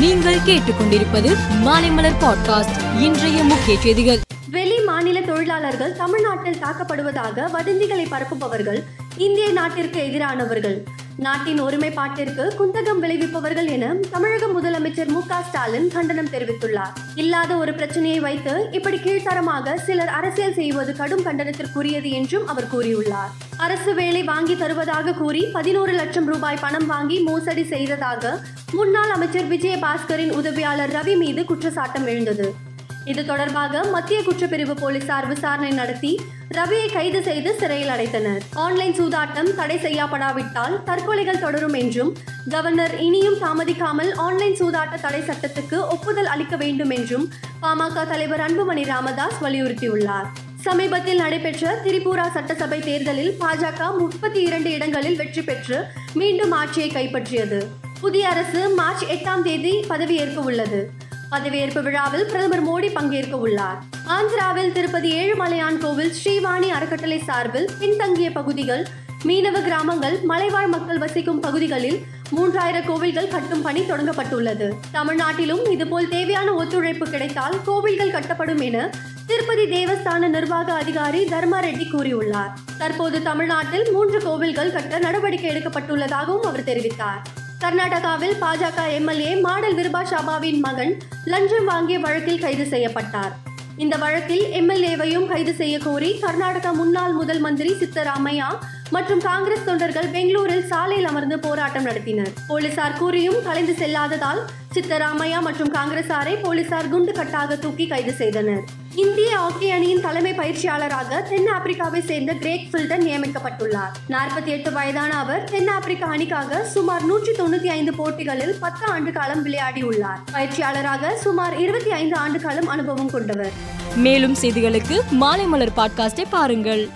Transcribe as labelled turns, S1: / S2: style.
S1: நீங்கள் கேட்டுக்கொண்டிருப்பது மாலைமலர் பாட்காஸ்ட் இன்றைய முக்கிய செய்திகள்.
S2: வெளி மாநில தொழிலாளர்கள் தமிழ்நாட்டில் தாக்கப்படுவதாக வதந்திகளை பரப்புபவர்கள் இந்திய நாட்டிற்கு எதிரானவர்கள். நாட்டின் ஒருமைப்பாட்டிற்கு குந்தகம் விளைவிப்பவர்கள் என தமிழக முதலமைச்சர் மு ஸ்டாலின் கண்டனம் தெரிவித்துள்ளார். இல்லாத ஒரு பிரச்சனையை வைத்து இப்படி கீழ்த்தரமாக சிலர் அரசியல் செய்வது கடும் கண்டனத்திற்குரியது என்றும் அவர் கூறியுள்ளார். அரசு வேலை வாங்கி தருவதாக கூறி பதினோரு லட்சம் ரூபாய் பணம் வாங்கி மோசடி செய்ததாக முன்னாள் அமைச்சர் விஜயபாஸ்கரின் உதவியாளர் ரவி மீது குற்றச்சாட்டம் எழுந்தது. இது தொடர்பாக மத்திய குற்றப்பிரிவு போலீசார் விசாரணை நடத்தி ரவியை கைது செய்து சிறையில் அடைத்தனர். ஆன்லைன் சூதாட்டம் தடை செய்யப்படாவிட்டால் தற்கொலைகள் தொடரும் என்றும் கவர்னர் இனியும் தாமதிக்காமல் ஆன்லைன் சூதாட்ட தடை சட்டத்துக்கு ஒப்புதல் அளிக்க வேண்டும் என்றும் பாமக தலைவர் அன்புமணி ராமதாஸ் வலியுறுத்தியுள்ளார். சமீபத்தில் நடைபெற்ற திரிபுரா சட்டசபை தேர்தலில் பாஜக முப்பத்தி இரண்டு இடங்களில் வெற்றி பெற்று மீண்டும் ஆட்சியை கைப்பற்றியது. புதிய அரசு மார்ச் எட்டாம் தேதி பதவியேற்க உள்ளது. பதவியேற்பு விழாவில் பிரதமர் மோடி பங்கேற்க உள்ளார். ஆந்திராவில் திருப்பதி ஏழுமலையான் கோவில் ஸ்ரீவாணி அறக்கட்டளை சார்பில் பின்தங்கிய பகுதிகள் மீனவ கிராமங்கள் மலைவாழ் மக்கள் வசிக்கும் பகுதிகளில் மூன்றாயிரம் கோவில்கள் கட்டும் பணி தொடங்கப்பட்டுள்ளது. தமிழ்நாட்டிலும் இதுபோல் தேவையான ஒத்துழைப்பு கிடைத்தால் கோவில்கள் கட்டப்படும் என திருப்பதி தேவஸ்தான நிர்வாக அதிகாரி தர்மா ரெட்டி கூறியுள்ளார். தற்போது தமிழ்நாட்டில் மூன்று கோவில்கள் கட்ட நடவடிக்கை எடுக்கப்பட்டுள்ளதாகவும் அவர் தெரிவித்தார். கர்நாடகாவில் பாஜக எம்எல்ஏ மாடல் விருபா ஷாபாவின் மகன் லஞ்சம் வாங்கிய வழக்கில் கைது செய்யப்பட்டார். இந்த வழக்கில் எம்எல்ஏவையும் கைது செய்ய கோரி கர்நாடக முன்னாள் முதல் மந்திரி சித்தராமையா மற்றும் காங்கிரஸ் தொண்டர்கள் பெங்களூரில் சாலையில் அமர்ந்து போராட்டம் நடத்தினர். போலீசார் கூறியும் கலைந்து செல்லாததால் சித்தராமையா மற்றும் காங்கிரசாரை போலீசார் குண்டு கட்டாக தூக்கி கைது செய்தனர். இந்திய ஹாக்கி அணியின் தலைமை பயிற்சியாளராக தென் ஆப்பிரிக்காவை சேர்ந்த கிரேக் ஃபில்டன் நியமிக்கப்பட்டுள்ளார். நாற்பத்தி எட்டு வயதான அவர் தென் ஆப்பிரிக்கா அணிக்காக சுமார் நூற்றி தொண்ணூத்தி ஐந்து போட்டிகளில் பத்து ஆண்டு காலம் விளையாடியுள்ளார். பயிற்சியாளராக சுமார் இருபத்தி ஐந்து ஆண்டு காலம் அனுபவம் கொண்டவர்.
S1: மேலும் செய்திகளுக்கு மாலை மலர் பாட்காஸ்டை பாருங்கள்.